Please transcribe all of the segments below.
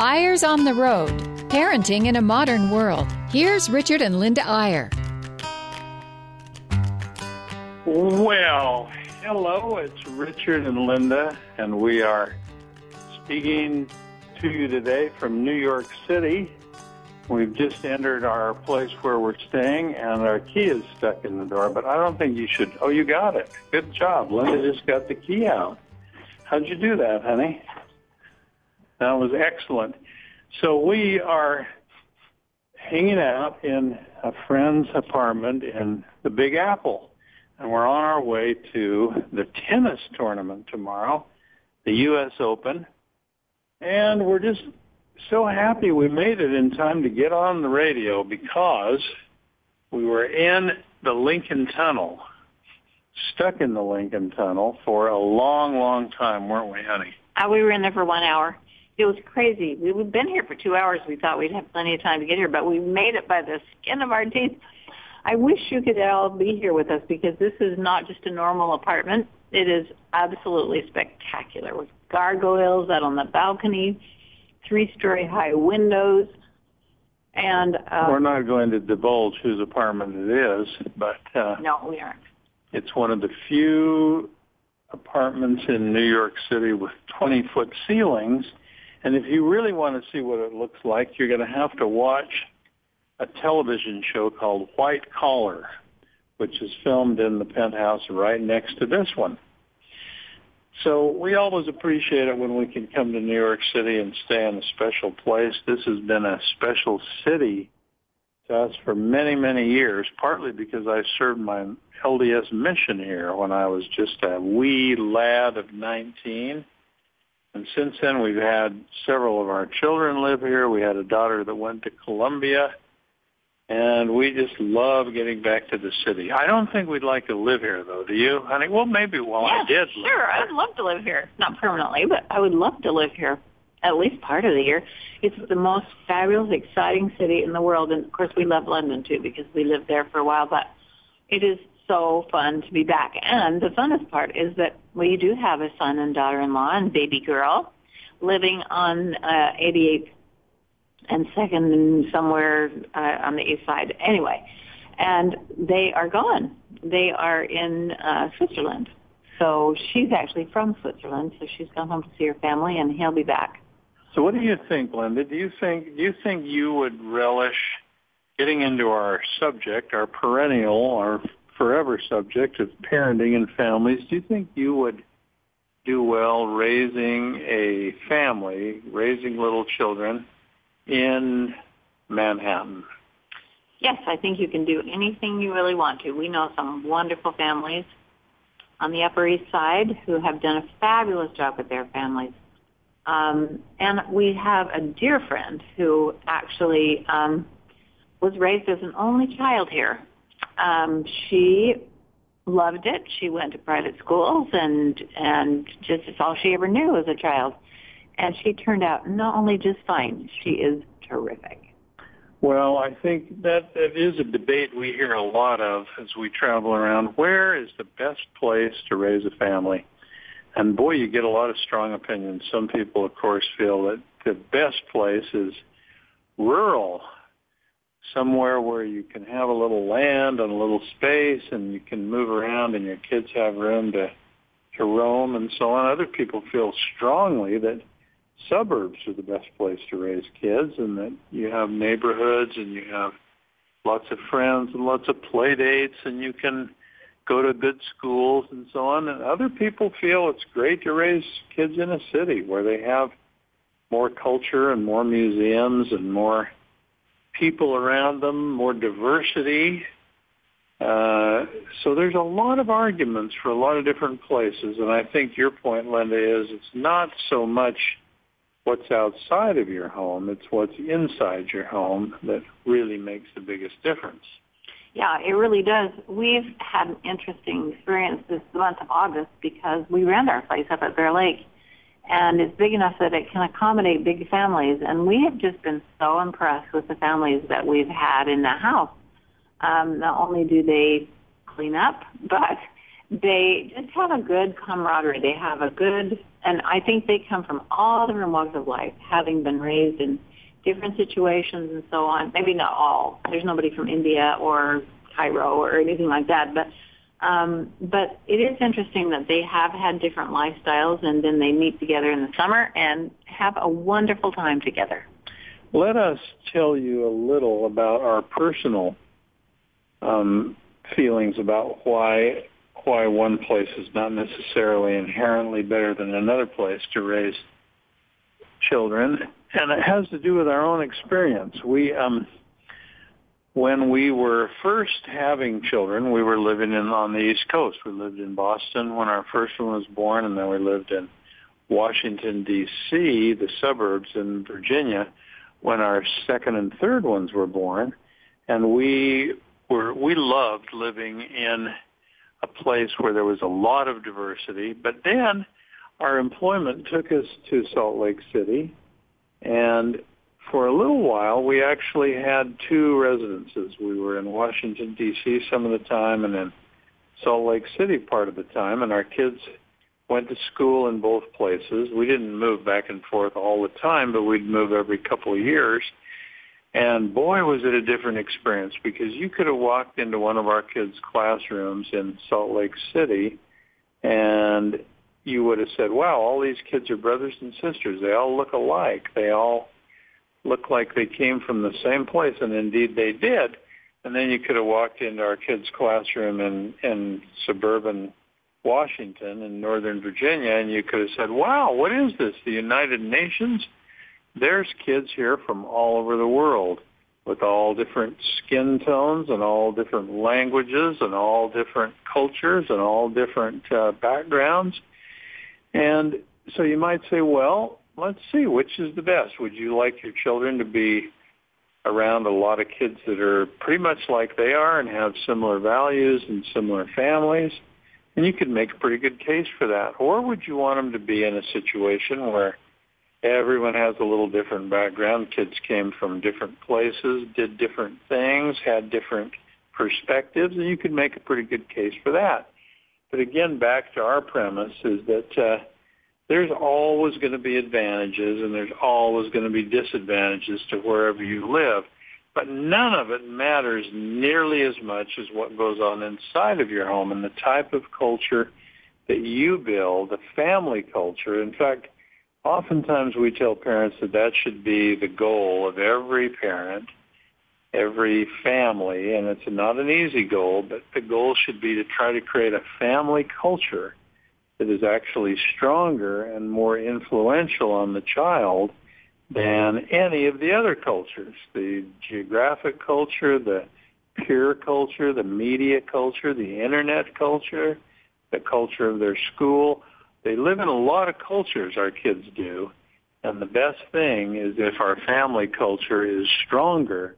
Eyres on the Road Parenting in a Modern World. Here's Richard and Linda Eyre. Well, hello, it's Richard and Linda, and we are speaking to you today from New York City. We've just entered our place where we're staying, and our key is stuck in the door, but I don't think you should. Oh, you got it. Good job. Linda just got the key out. How'd you do that, honey? That was excellent. So we are hanging out in a friend's apartment in the Big Apple, and we're on our way to the tennis tournament tomorrow, the U.S. Open, and we're just so happy we made it in time to get on the radio because we were in the Lincoln Tunnel, stuck in the Lincoln Tunnel for a long, long time, weren't we, honey? Uh, we were in there for one hour. It was crazy. We, we've been here for two hours. We thought we'd have plenty of time to get here, but we made it by the skin of our teeth. I wish you could all be here with us because this is not just a normal apartment. It is absolutely spectacular with gargoyles out on the balcony, three-story high windows, and uh, We're not going to divulge whose apartment it is, but uh, no, we aren't. it's one of the few apartments in New York City with 20-foot ceilings. And if you really want to see what it looks like, you're going to have to watch a television show called White Collar, which is filmed in the penthouse right next to this one. So we always appreciate it when we can come to New York City and stay in a special place. This has been a special city to us for many, many years, partly because I served my LDS mission here when I was just a wee lad of 19. And since then, we've had several of our children live here. We had a daughter that went to Columbia. And we just love getting back to the city. I don't think we'd like to live here, though. Do you, honey? Well, maybe. Well, yeah, I did. live Sure, I would love to live here. Not permanently, but I would love to live here at least part of the year. It's the most fabulous, exciting city in the world. And of course, we love London too because we lived there for a while. But it is so fun to be back. And the funnest part is that we do have a son and daughter-in-law and baby girl living on uh, 88th and second and somewhere uh, on the east side. Anyway, and they are gone. They are in uh, Switzerland. So she's actually from Switzerland, so she's gone home to see her family, and he'll be back. So what do you think, Linda? Do you think do you think you would relish getting into our subject, our perennial, our forever subject of parenting and families? Do you think you would do well raising a family, raising little children in Manhattan? Yes, I think you can do anything you really want to. We know some wonderful families on the Upper East Side who have done a fabulous job with their families. Um, and we have a dear friend who actually um, was raised as an only child here. Um, she loved it. She went to private schools and and just it's all she ever knew as a child. And she turned out not only just fine, she is terrific. Well, I think that that is a debate we hear a lot of as we travel around. Where is the best place to raise a family? And boy, you get a lot of strong opinions. Some people, of course, feel that the best place is rural, somewhere where you can have a little land and a little space and you can move around and your kids have room to, to roam and so on. Other people feel strongly that suburbs are the best place to raise kids and that you have neighborhoods and you have lots of friends and lots of play dates and you can go to good schools and so on. And other people feel it's great to raise kids in a city where they have more culture and more museums and more people around them, more diversity. Uh, so there's a lot of arguments for a lot of different places. And I think your point, Linda, is it's not so much what's outside of your home, it's what's inside your home that really makes the biggest difference. Yeah, it really does. We've had an interesting experience this month of August because we rent our place up at Bear Lake and it's big enough that it can accommodate big families. And we have just been so impressed with the families that we've had in the house. Um, not only do they clean up, but they just have a good camaraderie. They have a good, and I think they come from all different walks of life, having been raised in different situations and so on. Maybe not all. There's nobody from India or Cairo or anything like that, but um, but it is interesting that they have had different lifestyles, and then they meet together in the summer and have a wonderful time together. Let us tell you a little about our personal um, feelings about why why one place is not necessarily inherently better than another place to raise children, and it has to do with our own experience. We um, when we were first having children, we were living in on the East Coast. We lived in Boston when our first one was born, and then we lived in Washington D.C., the suburbs in Virginia, when our second and third ones were born. And we were we loved living in a place where there was a lot of diversity. But then our employment took us to Salt Lake City, and for a little while, we actually had two residences. We were in Washington, D.C. some of the time and in Salt Lake City part of the time, and our kids went to school in both places. We didn't move back and forth all the time, but we'd move every couple of years. And boy, was it a different experience because you could have walked into one of our kids' classrooms in Salt Lake City and you would have said, wow, all these kids are brothers and sisters. They all look alike. They all looked like they came from the same place, and indeed they did. And then you could have walked into our kids' classroom in, in suburban Washington in Northern Virginia, and you could have said, wow, what is this, the United Nations? There's kids here from all over the world with all different skin tones and all different languages and all different cultures and all different uh, backgrounds. And so you might say, well, let's see, which is the best? Would you like your children to be around a lot of kids that are pretty much like they are and have similar values and similar families? And you could make a pretty good case for that. Or would you want them to be in a situation where everyone has a little different background? Kids came from different places, did different things, had different perspectives, and you could make a pretty good case for that. But again, back to our premise is that uh, there's always going to be advantages and there's always going to be disadvantages to wherever you live. But none of it matters nearly as much as what goes on inside of your home and the type of culture that you build, the family culture. In fact, oftentimes we tell parents that that should be the goal of every parent, every family, and it's not an easy goal, but the goal should be to try to create a family culture that is actually stronger and more influential on the child than any of the other cultures. The geographic culture, the peer culture, the media culture, the internet culture, the culture of their school. They live in a lot of cultures, our kids do. And the best thing is if our family culture is stronger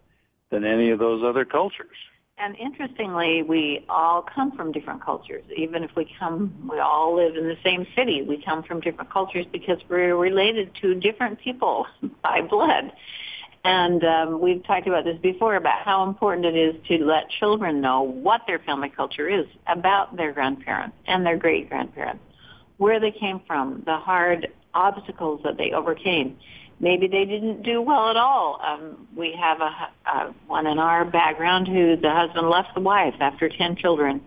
than any of those other cultures. And interestingly, we all come from different cultures. Even if we come, we all live in the same city. We come from different cultures because we're related to different people by blood. And um, we've talked about this before about how important it is to let children know what their family culture is about their grandparents and their great grandparents, where they came from, the hard obstacles that they overcame maybe they didn't do well at all. Um, we have a, a one in our background who the husband left the wife after ten children,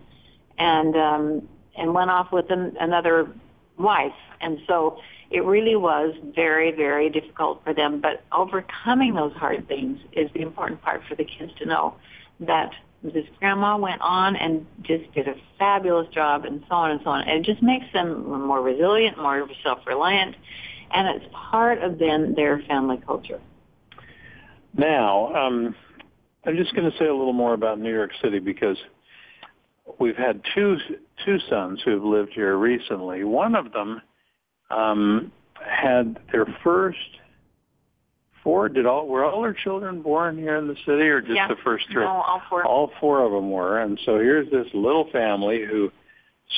and um, and went off with an, another wife, and so it really was very very difficult for them. But overcoming those hard things is the important part for the kids to know that this grandma went on and just did a fabulous job and so on and so on. And it just makes them more resilient, more self-reliant, and it's part of then their family culture. Now, um, I'm just going to say a little more about New York City because we've had two two sons who have lived here recently. One of them um, had their first four. Did all were all their children born here in the city, or just yeah. the first three? No, all four. All four of them were, and so here's this little family who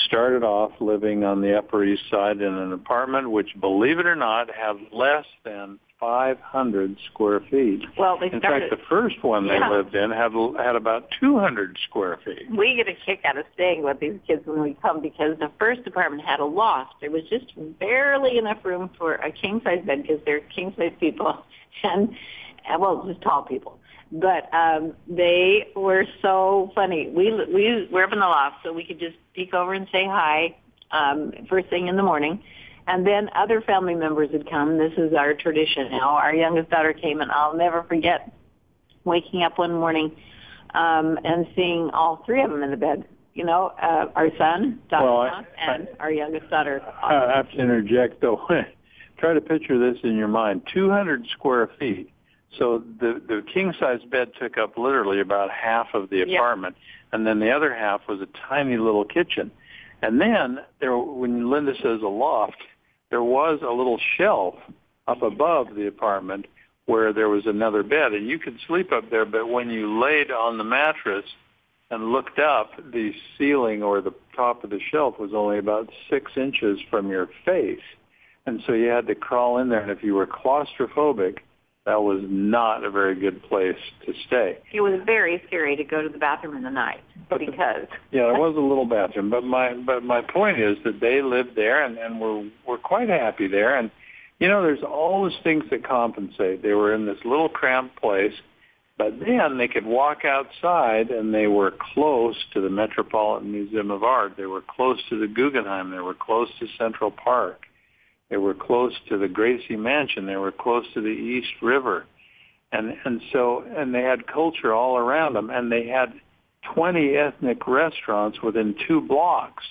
started off living on the Upper East Side in an apartment which, believe it or not, had less than 500 square feet. Well, they in started, fact, the first one they lived in had had about 200 square feet. we get a kick out of staying with these kids when we come because the first apartment had a loft. There was just barely enough room for a king size bed because they're king size people and, and well, just tall people. But um, they were so funny. We we were up in the loft, so we could just peek over and say hi um, first thing in the morning. And then other family members would come. This is our tradition now. Our youngest daughter came, and I'll never forget waking up one morning um, and seeing all three of them in the bed. You know, uh, our son, Dr. Well, I- and our youngest daughter. I have to interject though. Try to picture this in your mind. 200 square feet. So the the king size bed took up literally about half of the Yeah. apartment, and then the other half was a tiny little kitchen. And then there, when Linda says a loft, there was a little shelf up above the apartment where there was another bed, and you could sleep up there. But when you laid on the mattress and looked up, the ceiling or the top of the shelf was only about six inches from your face. And so you had to crawl in there. And if you were claustrophobic, that was not a very good place to stay. It was very scary to go to the bathroom in the night because Yeah, there was a little bathroom, but my but my point is that they lived there and and were were quite happy there. And you know, there's always things that compensate. They were in this little cramped place, but then they could walk outside and they were close to the Metropolitan Museum of Art. They were close to the Guggenheim. They were close to Central Park. They were close to the Gracie Mansion. They were close to the East River. And and so and they had culture all around them and they had 20 ethnic restaurants within 2 blocks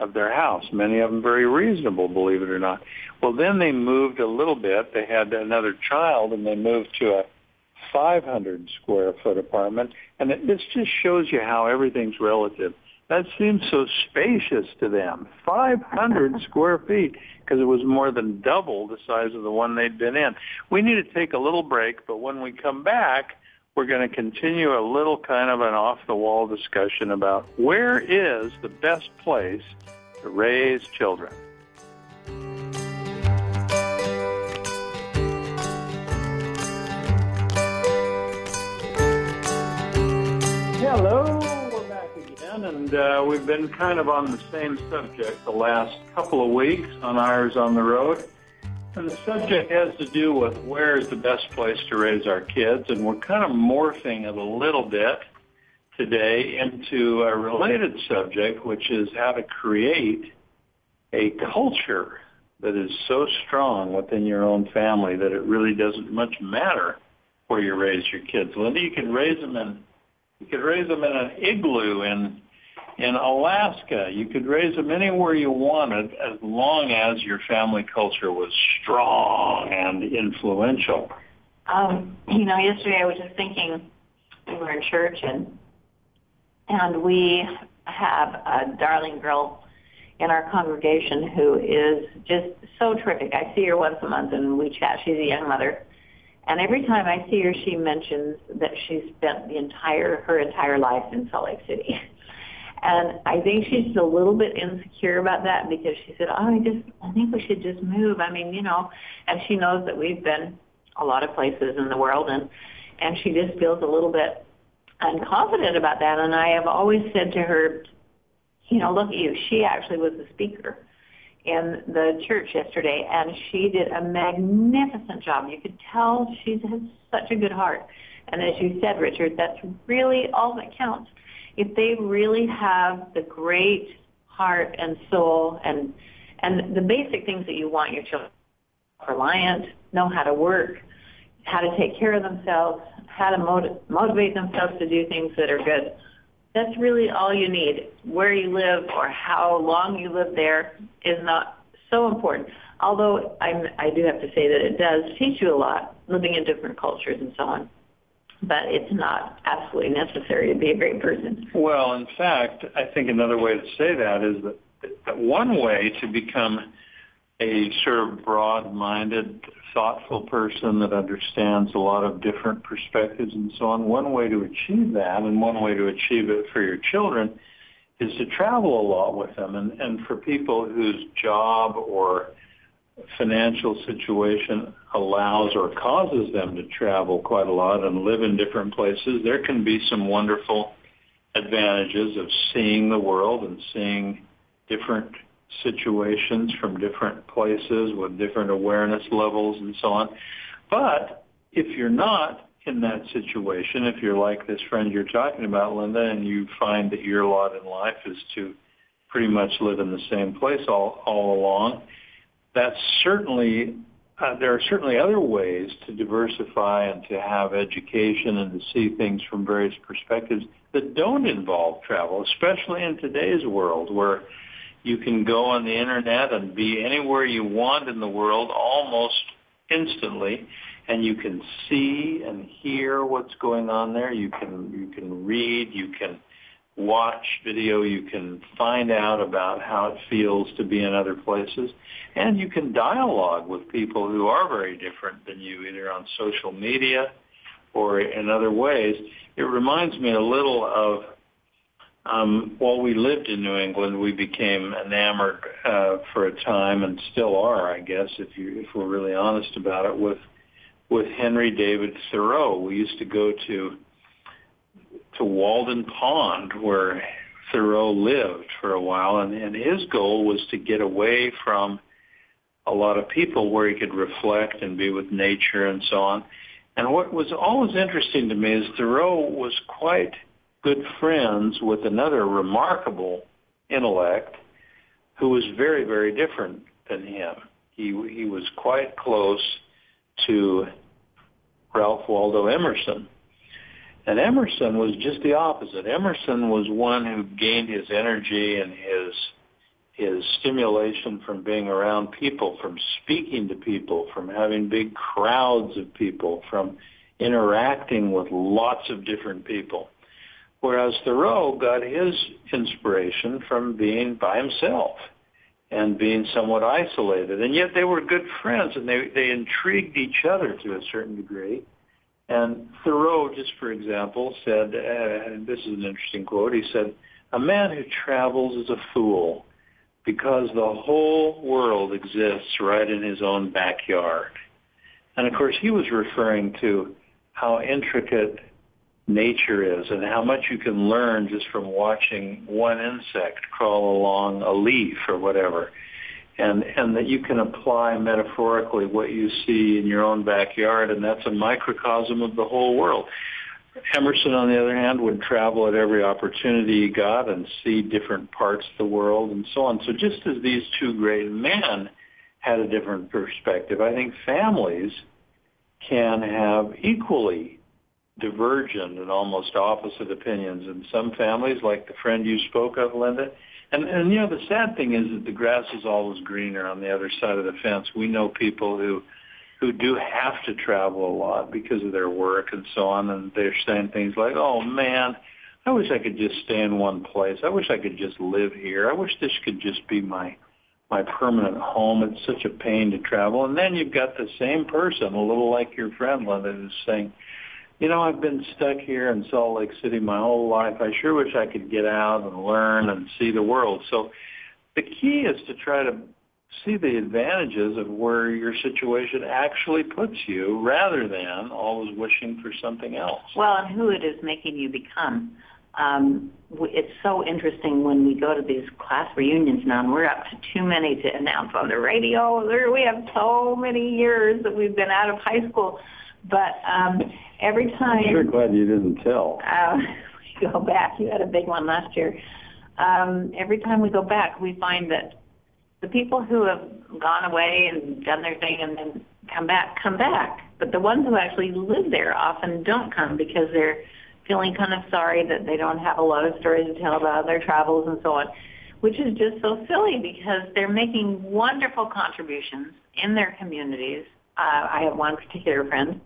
of their house, many of them very reasonable, believe it or not. Well, then they moved a little bit. They had another child and they moved to a 500 square foot apartment. And it, this just shows you how everything's relative. That seems so spacious to them. 500 square feet because it was more than double the size of the one they'd been in. We need to take a little break, but when we come back, we're going to continue a little kind of an off-the-wall discussion about where is the best place to raise children. And uh, we've been kind of on the same subject the last couple of weeks on Eyres on the Road. And the subject has to do with where is the best place to raise our kids, and we're kind of morphing it a little bit today into a related subject, which is how to create a culture that is so strong within your own family that it really doesn't much matter where you raise your kids. Linda, you can raise them in you could raise them in an igloo in in Alaska. You could raise them anywhere you wanted as long as your family culture was strong and influential. Um, you know, yesterday I was just thinking we were in church and and we have a darling girl in our congregation who is just so terrific. I see her once a month and we chat. She's a young mother. And every time I see her, she mentions that she spent the entire her entire life in Salt Lake City. And I think she's a little bit insecure about that because she said, "Oh, I just I think we should just move." I mean, you know, and she knows that we've been a lot of places in the world, and and she just feels a little bit unconfident about that. And I have always said to her, you know, look at you. She actually was the speaker in the church yesterday, and she did a magnificent job. You could tell she has such a good heart. And as you said, Richard, that's really all that counts. If they really have the great heart and soul and and the basic things that you want your children reliant, know how to work, how to take care of themselves, how to motiv- motivate themselves to do things that are good. That's really all you need. Where you live or how long you live there is not so important. Although I'm, I do have to say that it does teach you a lot, living in different cultures and so on. But it's not absolutely necessary to be a great person. Well, in fact, I think another way to say that is that, that one way to become a sort of broad-minded, thoughtful person that understands a lot of different perspectives and so on, one way to achieve that and one way to achieve it for your children is to travel a lot with them. And, and for people whose job or financial situation allows or causes them to travel quite a lot and live in different places, there can be some wonderful advantages of seeing the world and seeing different situations from different places with different awareness levels and so on. But if you're not in that situation, if you're like this friend you're talking about, Linda, and you find that your lot in life is to pretty much live in the same place all, all along, that's certainly uh, there are certainly other ways to diversify and to have education and to see things from various perspectives that don't involve travel, especially in today's world where you can go on the internet and be anywhere you want in the world almost instantly and you can see and hear what's going on there. You can you can read, you can watch video, you can find out about how it feels to be in other places, and you can dialogue with people who are very different than you, either on social media or in other ways. It reminds me a little of um, while we lived in New England, we became enamored uh, for a time, and still are, I guess, if you if we're really honest about it, with with Henry David Thoreau. We used to go to to Walden Pond where Thoreau lived for a while, and, and his goal was to get away from a lot of people where he could reflect and be with nature and so on. And what was always interesting to me is Thoreau was quite good friends with another remarkable intellect who was very, very different than him. He, he was quite close to Ralph Waldo Emerson. And Emerson was just the opposite. Emerson was one who gained his energy and his his stimulation from being around people, from speaking to people, from having big crowds of people, from interacting with lots of different people. Whereas Thoreau got his inspiration from being by himself and being somewhat isolated. And yet they were good friends and they, they intrigued each other to a certain degree. And Thoreau, just for example, said, uh, and this is an interesting quote, he said, a man who travels is a fool because the whole world exists right in his own backyard. And of course, he was referring to how intricate nature is and how much you can learn just from watching one insect crawl along a leaf or whatever. And, and that you can apply metaphorically what you see in your own backyard, and that's a microcosm of the whole world. Emerson, on the other hand, would travel at every opportunity he got and see different parts of the world and so on. So just as these two great men had a different perspective, I think families can have equally divergent and almost opposite opinions And some families, like the friend you spoke of, Linda. And, and you know, the sad thing is that the grass is always greener on the other side of the fence. We know people who who do have to travel a lot because of their work and so on, and they're saying things like, "Oh man, I wish I could just stay in one place. I wish I could just live here. I wish this could just be my my permanent home. It's such a pain to travel." And then you've got the same person, a little like your friend Linda, who's saying, you know, I've been stuck here in Salt Lake City my whole life. I sure wish I could get out and learn and see the world. So the key is to try to see the advantages of where your situation actually puts you rather than always wishing for something else. Well, and who it is making you become. Um, it's so interesting when we go to these class reunions now, and we're up to too many to announce on the radio. we have so many years that we've been out of high school but um, every time, I'm sure glad you didn't tell. Uh, we go back. You had a big one last year. Um, every time we go back, we find that the people who have gone away and done their thing and then come back come back. But the ones who actually live there often don't come because they're feeling kind of sorry that they don't have a lot of stories to tell about their travels and so on, which is just so silly because they're making wonderful contributions in their communities. Uh, I have one particular friend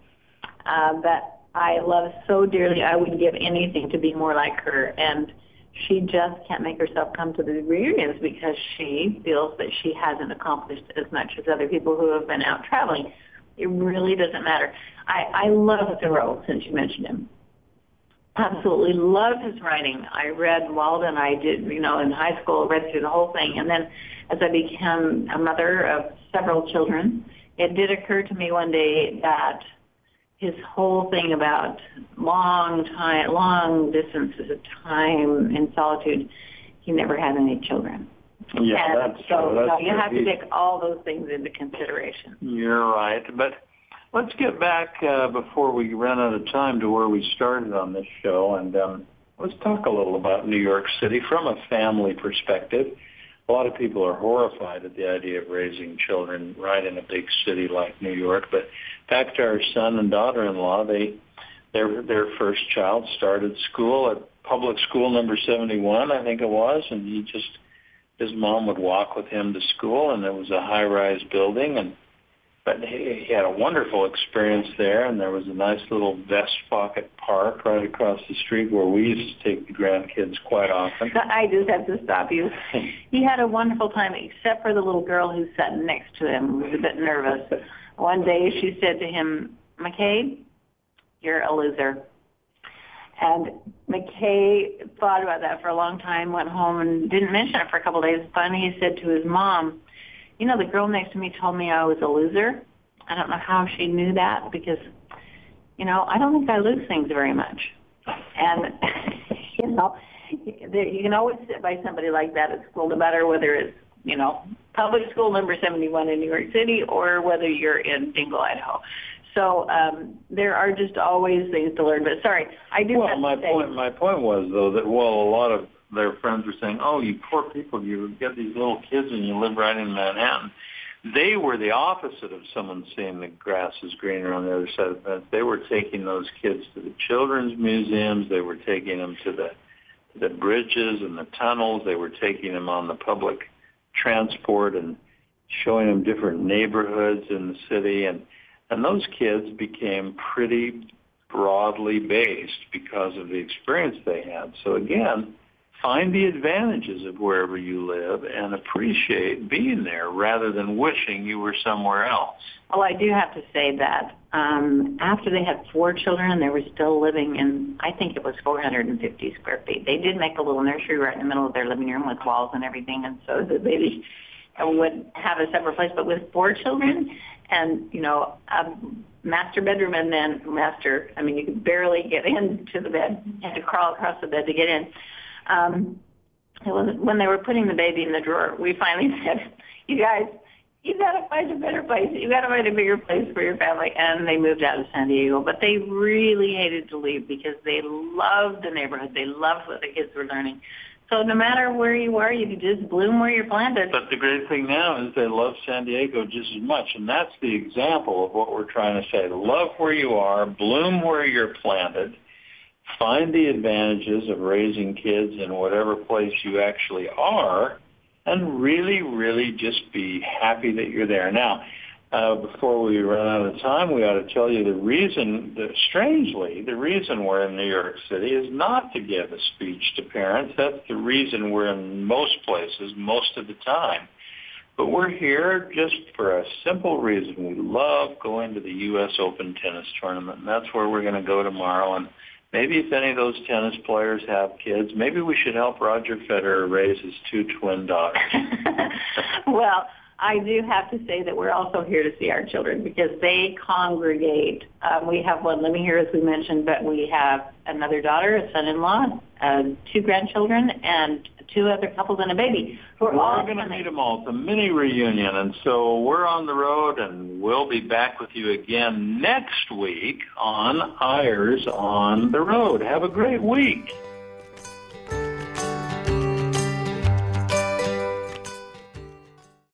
uh, that I love so dearly. I would give anything to be more like her. And she just can't make herself come to the reunions because she feels that she hasn't accomplished as much as other people who have been out traveling. It really doesn't matter. I, I love Thoreau since you mentioned him. absolutely love his writing. I read Walden. I did, you know, in high school, read through the whole thing. And then as I became a mother of several children, it did occur to me one day that his whole thing about long time, long distances of time in solitude, he never had any children. Yeah, and that's so, true. That's so you true. have to take all those things into consideration. You're right, but let's get back uh, before we run out of time to where we started on this show, and um, let's talk a little about New York City from a family perspective. A lot of people are horrified at the idea of raising children right in a big city like New York, but back to our son and daughter-in-law, they their their first child started school at public school number 71, I think it was, and he just his mom would walk with him to school, and it was a high-rise building, and but he, he had a wonderful experience there, and there was a nice little vest pocket park right across the street where we used to take the grandkids quite often. I just have to stop you. He had a wonderful time, except for the little girl who sat next to him, who was a bit nervous. One day she said to him, McKay, you're a loser. And McKay thought about that for a long time, went home and didn't mention it for a couple of days. Finally he said to his mom, you know, the girl next to me told me I was a loser. I don't know how she knew that because, you know, I don't think I lose things very much. And, you know, you can always sit by somebody like that at school, no matter whether it's, you know, public school number 71 in New York City or whether you're in Dingle, Idaho. So um, there are just always things to learn. But sorry, I do Well, have my point my point was though that well, a lot of their friends were saying, "Oh, you poor people, you get these little kids and you live right in Manhattan." They were the opposite of someone saying the grass is greener on the other side of the fence. They were taking those kids to the children's museums. They were taking them to the the bridges and the tunnels. They were taking them on the public transport and showing them different neighborhoods in the city and and those kids became pretty broadly based because of the experience they had. So again, find the advantages of wherever you live and appreciate being there rather than wishing you were somewhere else. well, I do have to say that um, after they had four children, they were still living in, I think it was 450 square feet. They did make a little nursery right in the middle of their living room with walls and everything, and so the baby would have a separate place. But with four children and, you know, a master bedroom and then master, I mean, you could barely get into the bed. You had to crawl across the bed to get in. Um, it was when they were putting the baby in the drawer, we finally said, you guys, you got to find a better place. You got to find a bigger place for your family. And they moved out of San Diego. But they really hated to leave because they loved the neighborhood. They loved what the kids were learning. So no matter where you are, you can just bloom where you're planted. But the great thing now is they love San Diego just as much, and that's the example of what we're trying to say. Love where you are, bloom where you're planted, find the advantages of raising kids in whatever place you actually are, and really, really just be happy that you're there. Now, uh, before we run out of time, we ought to tell you the reason, that, strangely, the reason we're in New York City is not to give a speech to parents. That's the reason we're in most places most of the time. But we're here just for a simple reason. We love going to the U.S. Open tennis tournament, and that's where we're going to go tomorrow. And maybe if any of those tennis players have kids, maybe we should help Roger Federer raise his two twin daughters. well, I do have to say that we're also here to see our children because they congregate. Um, we have one living here, as we mentioned, but we have another daughter, a son-in-law, uh, two grandchildren, and two other couples and a baby. Who are We're all going to meet them all. It's a mini reunion, and so we're on the road, and we'll be back with you again next week on Eyres on the Road. Have a great week.